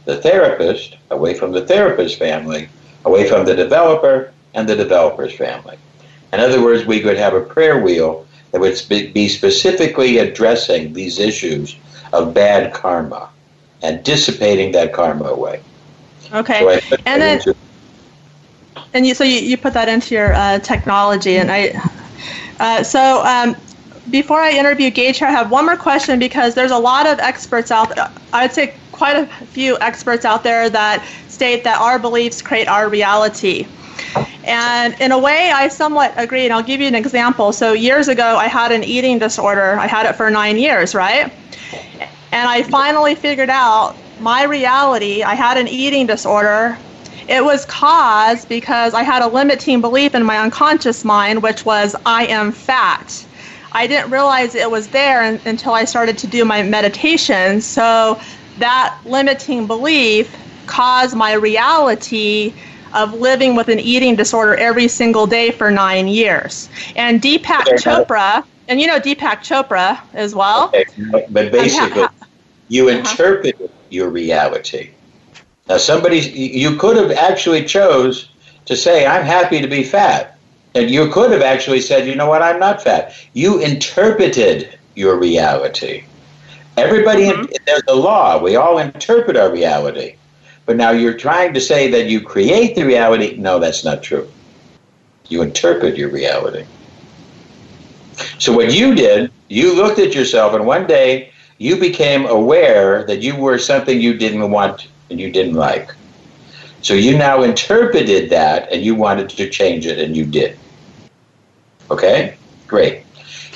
the therapist, away from the therapist's family, away from the developer and the developer's family. In other words, we could have a prayer wheel that would be specifically addressing these issues of bad karma and dissipating that karma away. Okay. So and then, into, and you, so you, you put that into your uh, technology, and I, uh, so um, before I interview Gage, I have one more question because there's a lot of experts out there. I'd say quite a few experts out there that state that our beliefs create our reality. And in a way, I somewhat agree, and I'll give you an example. So, years ago, I had an eating disorder. I had it for nine years, right? And I finally figured out my reality. I had an eating disorder. It was caused because I had a limiting belief in my unconscious mind, which was, I am fat. I didn't realize it was there until I started to do my meditation. So that limiting belief caused my reality of living with an eating disorder every single day for nine years. And Deepak Chopra, and you know Deepak Chopra as well. Okay. But basically, you uh-huh. interpret your reality. Now, somebody, you could have actually chose to say, I'm happy to be fat. And you could have actually said, you know what, I'm not fat. You interpreted your reality. Everybody, mm-hmm. there's a law. We all interpret our reality. But now you're trying to say that you create the reality. No, that's not true. You interpret your reality. So what you did, you looked at yourself, and one day you became aware that you were something you didn't want and you didn't like. So you now interpreted that and you wanted to change it, and you did. Okay? Great.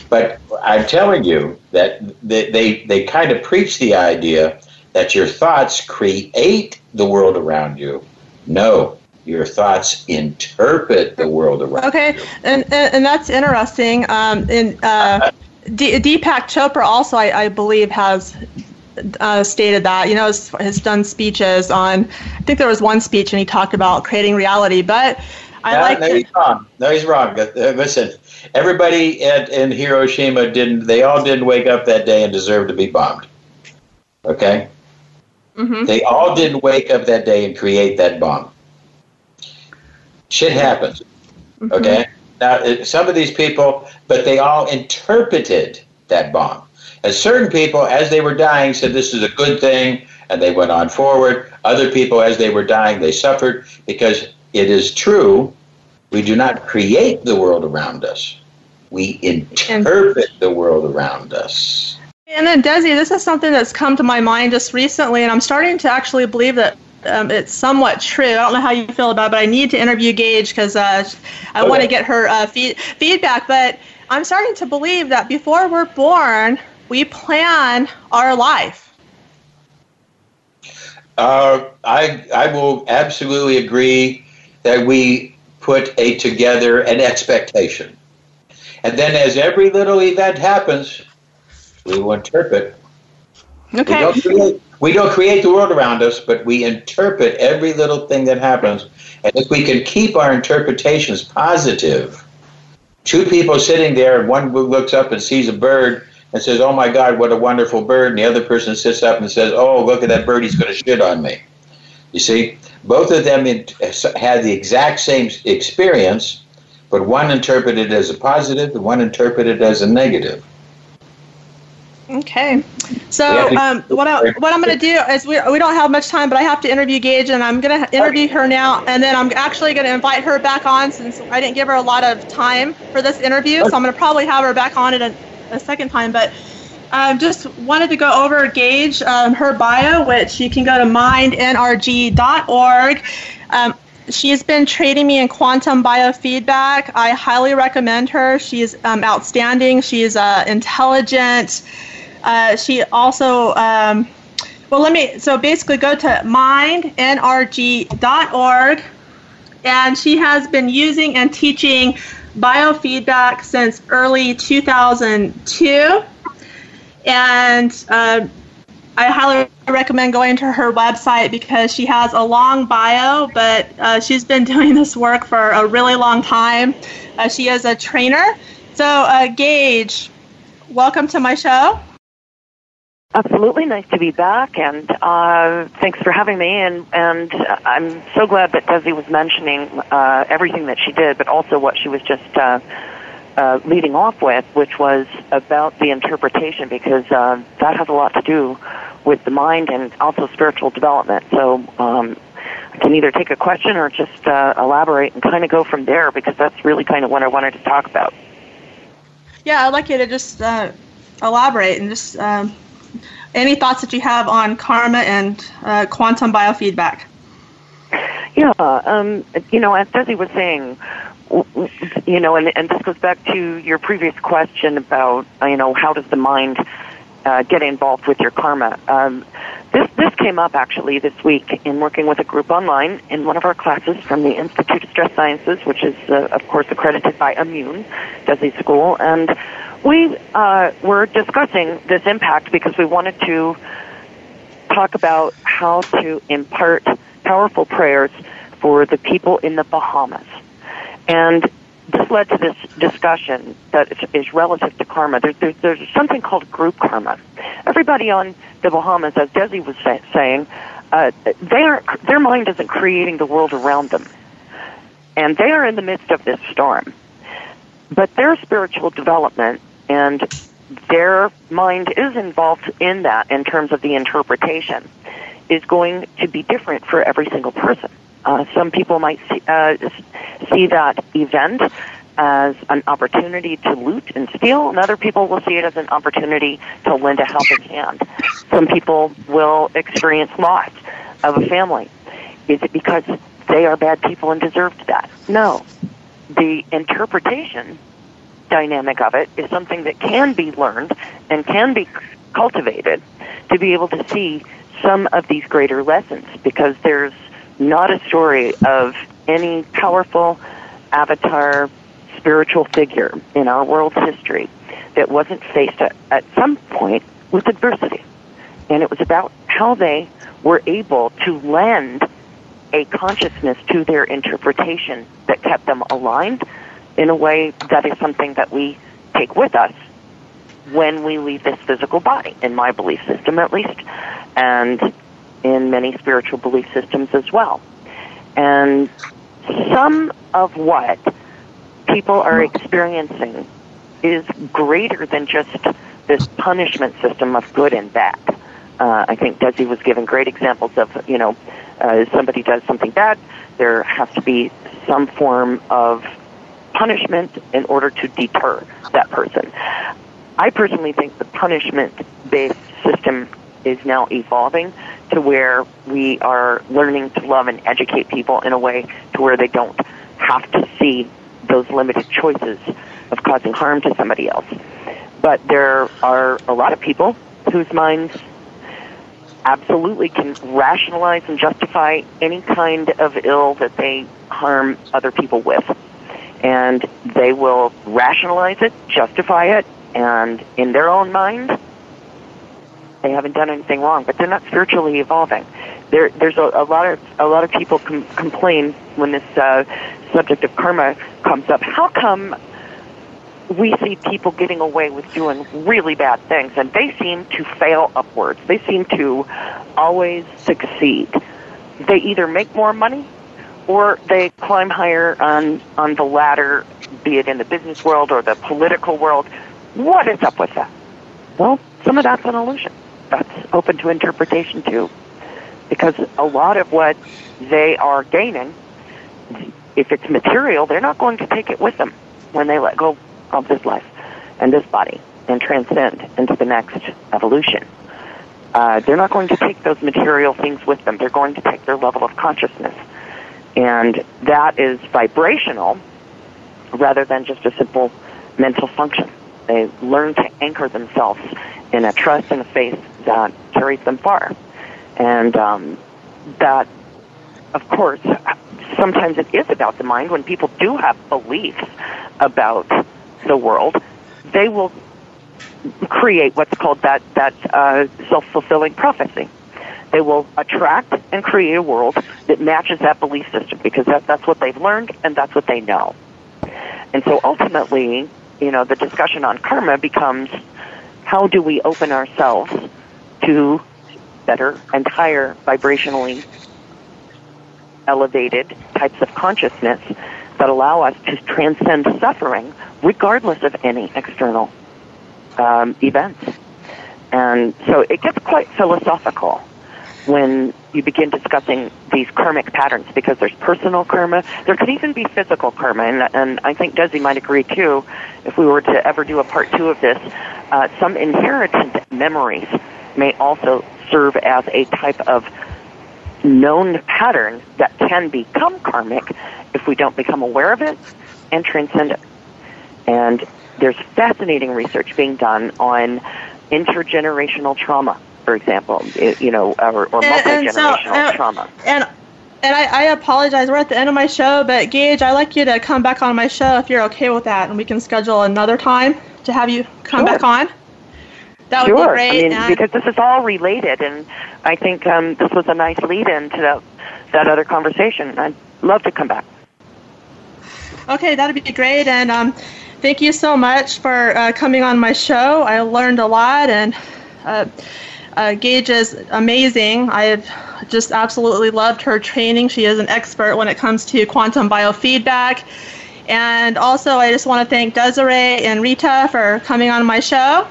But I'm telling you that they, they, they kind of preach the idea that your thoughts create the world around you. No, your thoughts interpret the world around okay. you. Okay, and, and, and that's interesting. Um, in, uh, D- Deepak Chopra also, I, I believe, has uh, stated that. You know, has, has, done speeches on. I think there was one speech, and he talked about creating reality. But I like. No, he's wrong. No, he's wrong. Uh, listen, everybody at, in Hiroshima didn't. They all didn't wake up that day and deserve to be bombed. Okay. Mm-hmm. They all didn't wake up that day and create that bomb. Shit happens. Mm-hmm. Okay. Now, some of these people, but they all interpreted that bomb. And certain people, as they were dying, said this is a good thing, and they went on forward. Other people, as they were dying, they suffered because it is true. We do not create the world around us. We interpret the world around us. And then, Desi, this is something that's come to my mind just recently, and I'm starting to actually believe that um, it's somewhat true. I don't know how you feel about it, but I need to interview Gage because uh, I okay. want to get her uh, feed- feedback. But I'm starting to believe that before we're born, we plan our life. Uh, I I will absolutely agree that we put a together an expectation, and then as every little event happens, we will interpret. Okay. We don't create, We don't create the world around us, but we interpret every little thing that happens. And if we can keep our interpretations positive, two people sitting there, and one looks up and sees a bird and says, Oh my God, what a wonderful bird. And the other person sits up and says, Oh, look at that bird, he's going to shit on me. You see, both of them had the exact same experience, but one interpreted as a positive and one interpreted as a negative. Okay, so um, what I what I'm going to do is we, we don't have much time, but I have to interview Gage, and I'm going to interview her now, and then I'm actually going to invite her back on since I didn't give her a lot of time for this interview, so I'm going to probably have her back on at a, a second time, but. Um, just wanted to go over Gage, um, her bio, which you can go to mindnrg.org. Um, she's been training me in quantum biofeedback. I highly recommend her. She's um, outstanding. She's uh, intelligent. Uh, she also, um, well, let me, so basically go to mindnrg.org, and she has been using and teaching biofeedback since early 2002. And uh, I highly recommend going to her website because she has a long bio, but uh, she's been doing this work for a really long time. Uh, she is a trainer. So, uh, Gage, welcome to my show. Absolutely, nice to be back, and uh, thanks for having me. And and I'm so glad that Desi was mentioning uh, everything that she did, but also what she was just uh, uh, leading off with, which was about the interpretation, because uh, that has a lot to do with the mind and also spiritual development. So um, I can either take a question or just uh, elaborate and kind of go from there, because that's really kind of what I wanted to talk about. Yeah, I'd like you to just uh, elaborate and just um, any thoughts that you have on karma and uh, quantum biofeedback. Yeah, um, you know, as Desi was saying, you know, and, and this goes back to your previous question about, uh, you know, how does the mind uh, get involved with your karma? Um, this this came up actually this week in working with a group online in one of our classes from the Institute of Stress Sciences, which is uh, of course accredited by IMUNE, Desi School, and we uh, were discussing this impact because we wanted to talk about how to impart powerful prayers for the people in the Bahamas. And this led to this discussion that is relative to karma. There's, there's, there's something called group karma. Everybody on the Bahamas, as Desi was say, saying, uh, they are, their mind isn't creating the world around them. And they are in the midst of this storm. But their spiritual development and their mind is involved in that in terms of the interpretation is going to be different for every single person. Uh, some people might see, uh, see that event as an opportunity to loot and steal, and other people will see it as an opportunity to lend a helping hand. Some people will experience loss of a family. Is it because they are bad people and deserved that? No. The interpretation dynamic of it is something that can be learned and can be cultivated to be able to see some of these greater lessons because there's not a story of any powerful avatar spiritual figure in our world's history that wasn't faced at, at some point with adversity. And it was about how they were able to lend a consciousness to their interpretation that kept them aligned in a way that is something that we take with us when we leave this physical body, in my belief system at least, and in many spiritual belief systems as well. And some of what people are experiencing is greater than just this punishment system of good and bad. Uh, I think Desi was given great examples of, you know, uh, somebody does something bad, there has to be some form of punishment in order to deter that person. I personally think the punishment based system is now evolving to where we are learning to love and educate people in a way to where they don't have to see those limited choices of causing harm to somebody else. But there are a lot of people whose minds absolutely can rationalize and justify any kind of ill that they harm other people with and they will rationalize it, justify it, and in their own mind, They haven't done anything wrong, but they're not spiritually evolving. There, there's a, a lot of a lot of people com- complain when this uh, subject of karma comes up. How come we see people getting away with doing really bad things, and they seem to fail upwards? They seem to always succeed. They either make more money or they climb higher on on the ladder, be it in the business world or the political world. What is up with that? Well, some of that's an illusion. That's open to interpretation too, because a lot of what they are gaining, if it's material, they're not going to take it with them when they let go of this life and this body and transcend into the next evolution. Uh, they're not going to take those material things with them. They're going to take their level of consciousness. And that is vibrational rather than just a simple mental function. They learn to anchor themselves in a trust and a faith that carries them far. And um, that, of course, sometimes it is about the mind. When people do have beliefs about the world, they will create what's called that that uh, self-fulfilling prophecy. They will attract and create a world that matches that belief system because that, that's what they've learned and that's what they know. And so ultimately, you know, the discussion on karma becomes how do we open ourselves to better and higher vibrationally elevated types of consciousness that allow us to transcend suffering regardless of any external um, events. And so it gets quite philosophical when you begin discussing these karmic patterns because there's personal karma. There could even be physical karma, and, and I think Desi might agree too. If we were to ever do a part two of this, uh, some inherited memories may also serve as a type of known pattern that can become karmic if we don't become aware of it and transcend it. And there's fascinating research being done on intergenerational trauma, for example, you know, or, or multi-generational and so, trauma. And and I, I, apologize. We're at the end of my show, but Gage, I'd like you to come back on my show if you're okay with that, and we can schedule another time to have you come sure. back on. That sure. would be great. I mean, and because this is all related, and I think um, this was a nice lead-in to that, that other conversation. I'd love to come back. Okay, that'd be great. And um, thank you so much for uh, coming on my show. I learned a lot, and uh, uh, Gage is amazing. I've just absolutely loved her training. She is an expert when it comes to quantum biofeedback. And also, I just want to thank Desiree and Rita for coming on my show.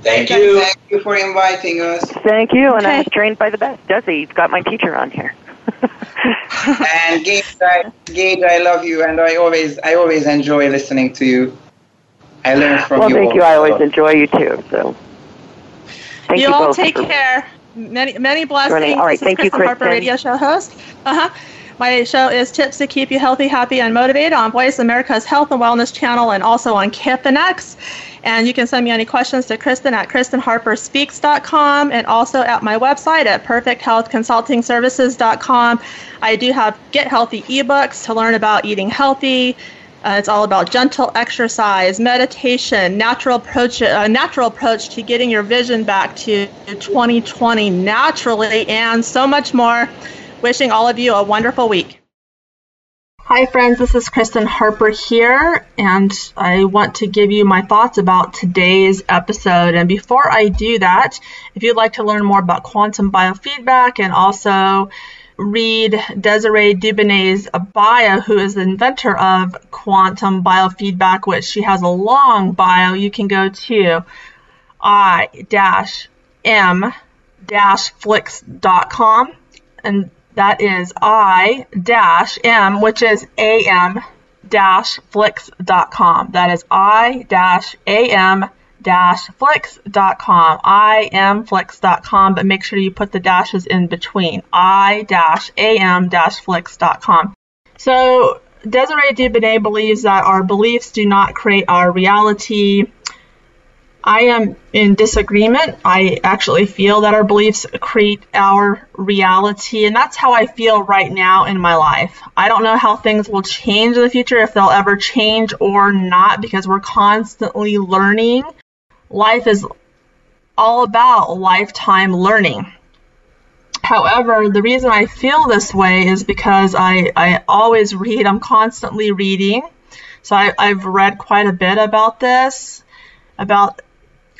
Thank you. Thank you for inviting us. Thank you, and I Okay. was trained by the best. Desi, you've got my teacher on here. And Gage, I, Gage, I love you, and I always, I always enjoy listening to you. I learn from well, you. thank you. I always enjoy you too. So, thank you, you all take care. Many many blessings. All right, this is thank you, Kristen Harper, radio show host. Uh huh. My show is Tips to Keep You Healthy, Happy, and Motivated on Voice America's Health and Wellness channel and also on KFNX. And X. And you can send me any questions to Kristen at KristenHarperSpeaks.com and also at my website at PerfectHealthConsultingServices.com. I do have Get Healthy ebooks to learn about eating healthy, uh, it's all about gentle exercise, meditation, natural approach, uh, natural approach to getting your vision back to 2020 naturally, and so much more. Wishing all of you a wonderful week. Hi, friends. This is Kristen Harper here, and I want to give you my thoughts about today's episode. And before I do that, if you'd like to learn more about quantum biofeedback and also read Desiree Dubounet's bio, who is the inventor of quantum biofeedback, which she has a long bio, you can go to i-m-flix.com and that is i-m, which is am dash flix.com. That is i flix.com. I am flix.com, but make sure you put the dashes in between. I am dash flix.com. So Desiree Dubounet believes that our beliefs do not create our reality. I am in disagreement. I actually feel that our beliefs create our reality, and that's how I feel right now in my life. I don't know how things will change in the future, if they'll ever change or not, because we're constantly learning. Life is all about lifetime learning. However, the reason I feel this way is because I, I always read, I'm constantly reading. So I, I've read quite a bit about this, about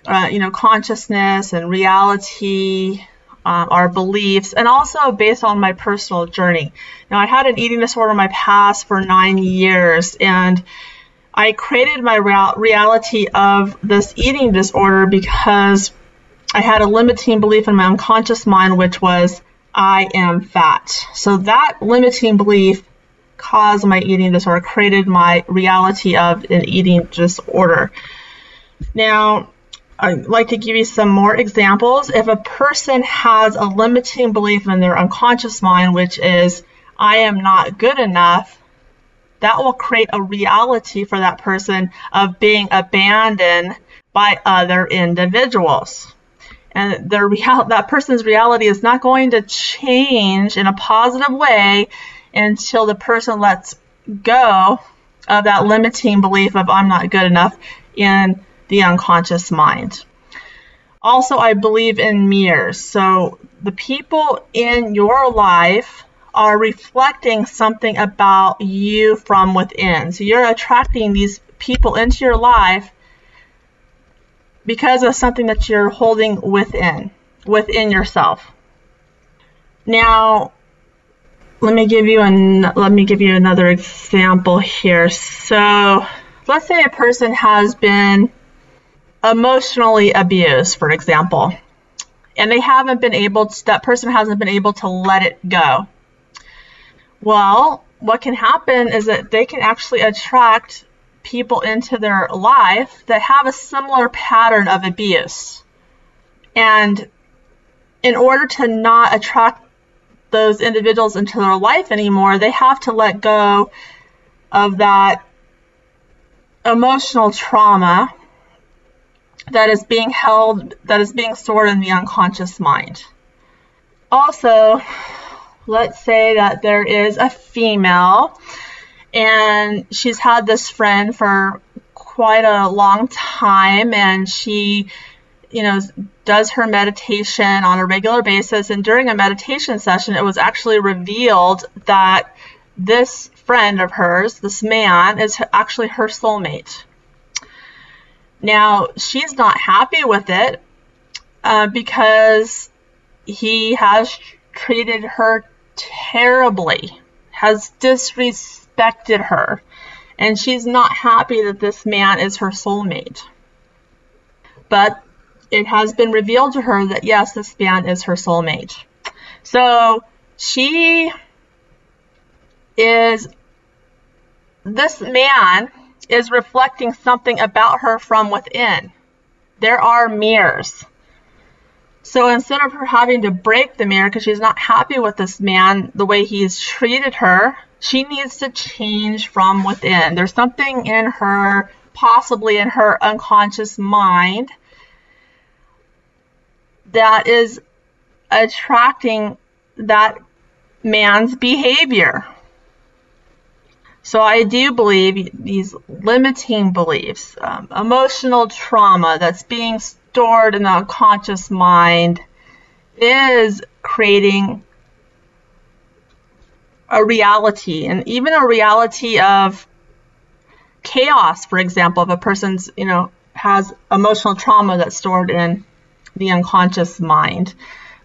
uh, you know consciousness and reality, um, our beliefs, and also based on my personal journey. Now I had an eating disorder in my past for nine years, and I created my real- reality of this eating disorder because I had a limiting belief in my unconscious mind, which was I am fat. So that limiting belief caused my eating disorder, created my reality of an eating disorder. Now, I'd like to give you some more examples. If a person has a limiting belief in their unconscious mind, which is I am not good enough, that will create a reality for that person of being abandoned by other individuals and their real that person's reality is not going to change in a positive way until the person lets go of that limiting belief of I'm not good enough in the unconscious mind. Also, I believe in mirrors. So the people in your life are reflecting something about you from within. So you're attracting these people into your life because of something that you're holding within, within yourself. Now, let me give you an let me give you another example here. So, let's say a person has been emotionally abused, for example, and they haven't been able to, that person hasn't been able to let it go. Well, what can happen is that they can actually attract people into their life that have a similar pattern of abuse. And in order to not attract those individuals into their life anymore, they have to let go of that emotional trauma that is being held, that is being stored in the unconscious mind. Also, let's say that there is a female and she's had this friend for quite a long time and she you know does her meditation on a regular basis and during a meditation session it was actually revealed that this friend of hers this man is actually her soulmate. Now she's not happy with it uh, because he has treated her terribly has disrespected her, and she's not happy that this man is her soulmate. But it has been revealed to her that yes, this man is her soulmate. So she is, this man is reflecting something about her from within. There are mirrors. So instead of her having to break the mirror because she's not happy with this man, the way he's treated her, she needs to change from within. There's something in her, possibly in her unconscious mind, that is attracting that man's behavior. So I do believe these limiting beliefs, um, emotional trauma that's being stored in the unconscious mind is creating a reality and even a reality of chaos, for example, if a person's, you know, has emotional trauma that's stored in the unconscious mind.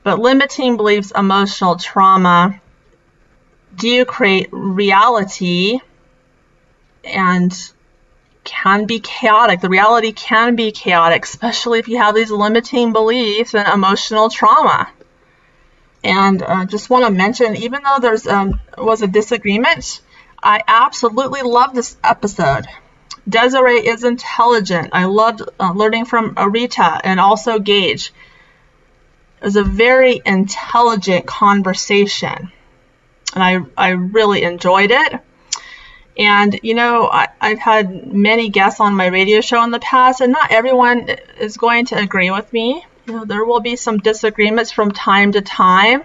But limiting beliefs, emotional trauma do create reality and can be chaotic. The reality can be chaotic, especially if you have these limiting beliefs and emotional trauma. And uh, just want to mention, even though there's um, was a disagreement, I absolutely love this episode. Desiree is intelligent. I loved uh, learning from Arita and also Gage. It was a very intelligent conversation, and I I really enjoyed it. And you know, I, I've had many guests on my radio show in the past, and not everyone is going to agree with me you know, there will be some disagreements from time to time,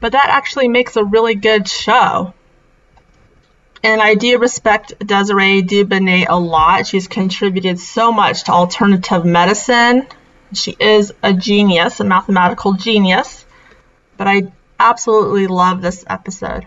but that actually makes a really good show. And I do respect Desiree Dubounet a lot. She's contributed so much to alternative medicine She is a genius, a mathematical genius. But I absolutely love this episode.